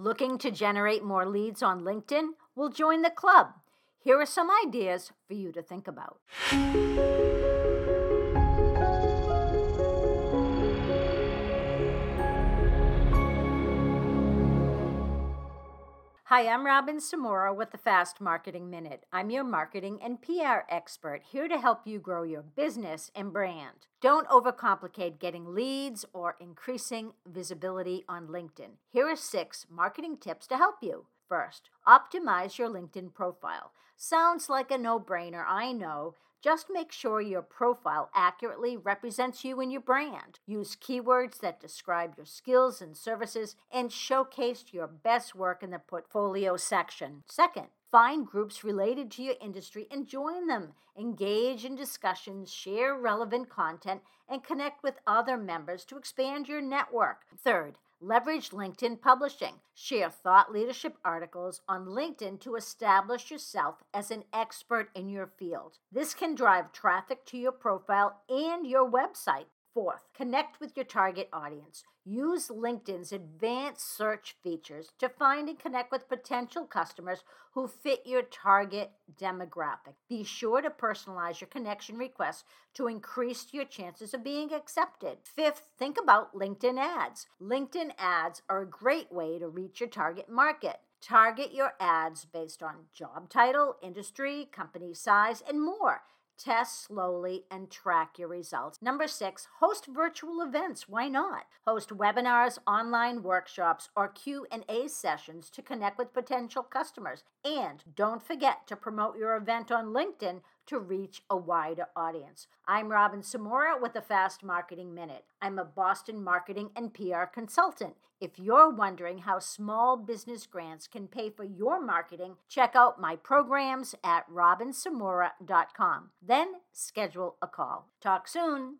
Looking to generate more leads on LinkedIn? Well, join the club. Here are some ideas for you to think about. Hi, I'm Robin Samora with the Fast Marketing Minute. I'm your marketing and PR expert here to help you grow your business and brand. Don't overcomplicate getting leads or increasing visibility on LinkedIn. Here are six marketing tips to help you. First, optimize your LinkedIn profile. Sounds like a no brainer, I know just make sure your profile accurately represents you and your brand. Use keywords that describe your skills and services and showcase your best work in the portfolio section. Second, Find groups related to your industry and join them. Engage in discussions, share relevant content, and connect with other members to expand your network. Third, Leverage LinkedIn publishing. Share thought leadership articles on LinkedIn to establish yourself as an expert in your field. This can drive traffic to your profile and your website. Fourth, connect with your target audience. Use LinkedIn's advanced search features to find and connect with potential customers who fit your target demographic. Be sure to personalize your connection requests to increase your chances of being accepted. Fifth, think about LinkedIn ads. LinkedIn ads are a great way to reach your target market. Target your ads based on job title, industry, company size, and more. Test slowly and track your results. Number six, host virtual events. Why not? Host webinars, online workshops, or Q&A sessions to connect with potential customers. And don't forget to promote your event on LinkedIn to reach a wider audience. I'm Robin Samora with the Fast Marketing Minute. I'm a Boston marketing and PR consultant. If you're wondering how small business grants can pay for your marketing, check out my programs at robinsamora.com. Then schedule a call. Talk soon.